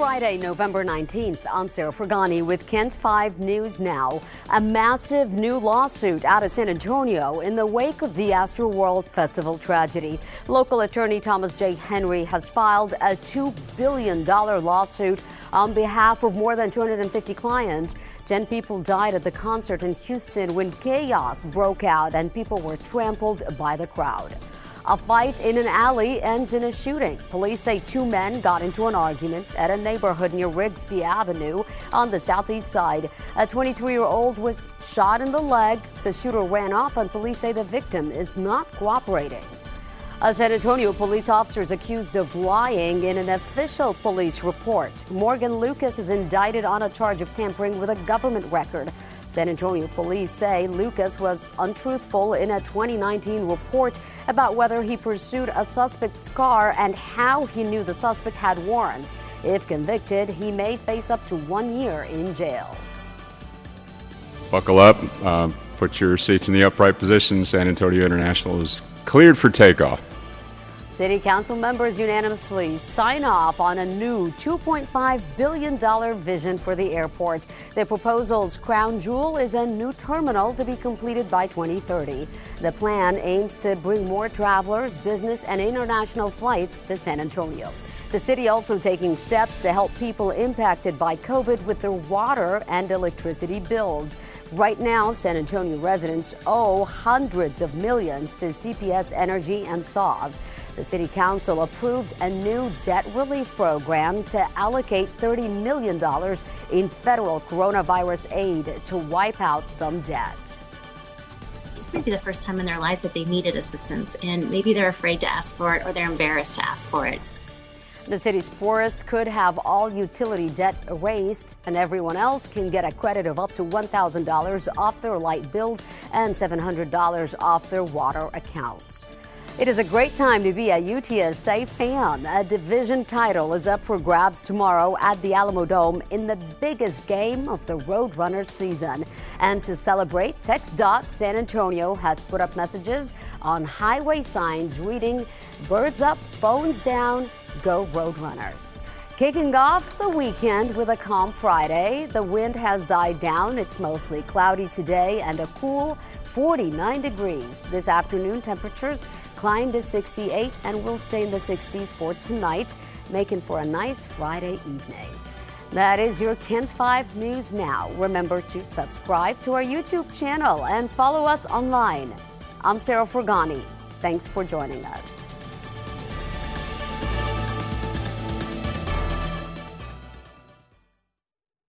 Friday, November 19th. I'm Sarah Forgany with KENS 5 News Now. A massive new lawsuit out of San Antonio in the wake of the Astroworld Festival tragedy. Local attorney Thomas J. Henry has filed a $2 billion lawsuit on behalf of more than 250 clients. 10 people died at the concert in Houston when chaos broke out and people were trampled by the crowd. A fight in an alley ends in a shooting. Police say two men got into an argument at a neighborhood near Rigsby Avenue on the southeast side. A 23 year old was shot in the leg. The shooter ran off, and police say the victim is not cooperating. A San Antonio police officer is accused of lying in an official police report. Morgan Lucas is indicted on a charge of tampering with a government record. San Antonio police say Lucas was untruthful in a 2019 report about whether he pursued a suspect's car and how he knew the suspect had warrants. If convicted, he may face up to one year in jail. Buckle up, uh, put your seats in the upright position. San Antonio International is cleared for takeoff. City Council members unanimously sign off on a new $2.5 billion vision for the airport. The proposal's crown jewel is a new terminal to be completed by 2030. The plan aims to bring more travelers, business, and international flights to San Antonio. The city also taking steps to help people impacted by COVID with their water and electricity bills. Right now, San Antonio residents owe hundreds of millions to CPS Energy and SAWS. The City Council approved a new debt relief program to allocate $30 million in federal coronavirus aid to wipe out some debt. This may be the first time in their lives that they needed assistance, and maybe they're afraid to ask for it or they're embarrassed to ask for it. The city's poorest could have all utility debt erased, and everyone else can get a credit of up to $1,000 off their light bills and $700 off their water accounts. It is a great time to be a UTSA fan. A division title is up for grabs tomorrow at the Alamodome in the biggest game of the Roadrunners season. And to celebrate, TxDOT San Antonio has put up messages on highway signs reading, Birds up, phones down, go Roadrunners. Kicking off the weekend with a calm Friday. The wind has died down. It's mostly cloudy today and a cool 49 degrees. This afternoon, temperatures climb to 68 and will stay in the 60s for tonight, making for a nice Friday evening. That is your KENS 5 News Now. Remember to subscribe to our YouTube channel and follow us online. I'm Sarah Forgany. Thanks for joining us.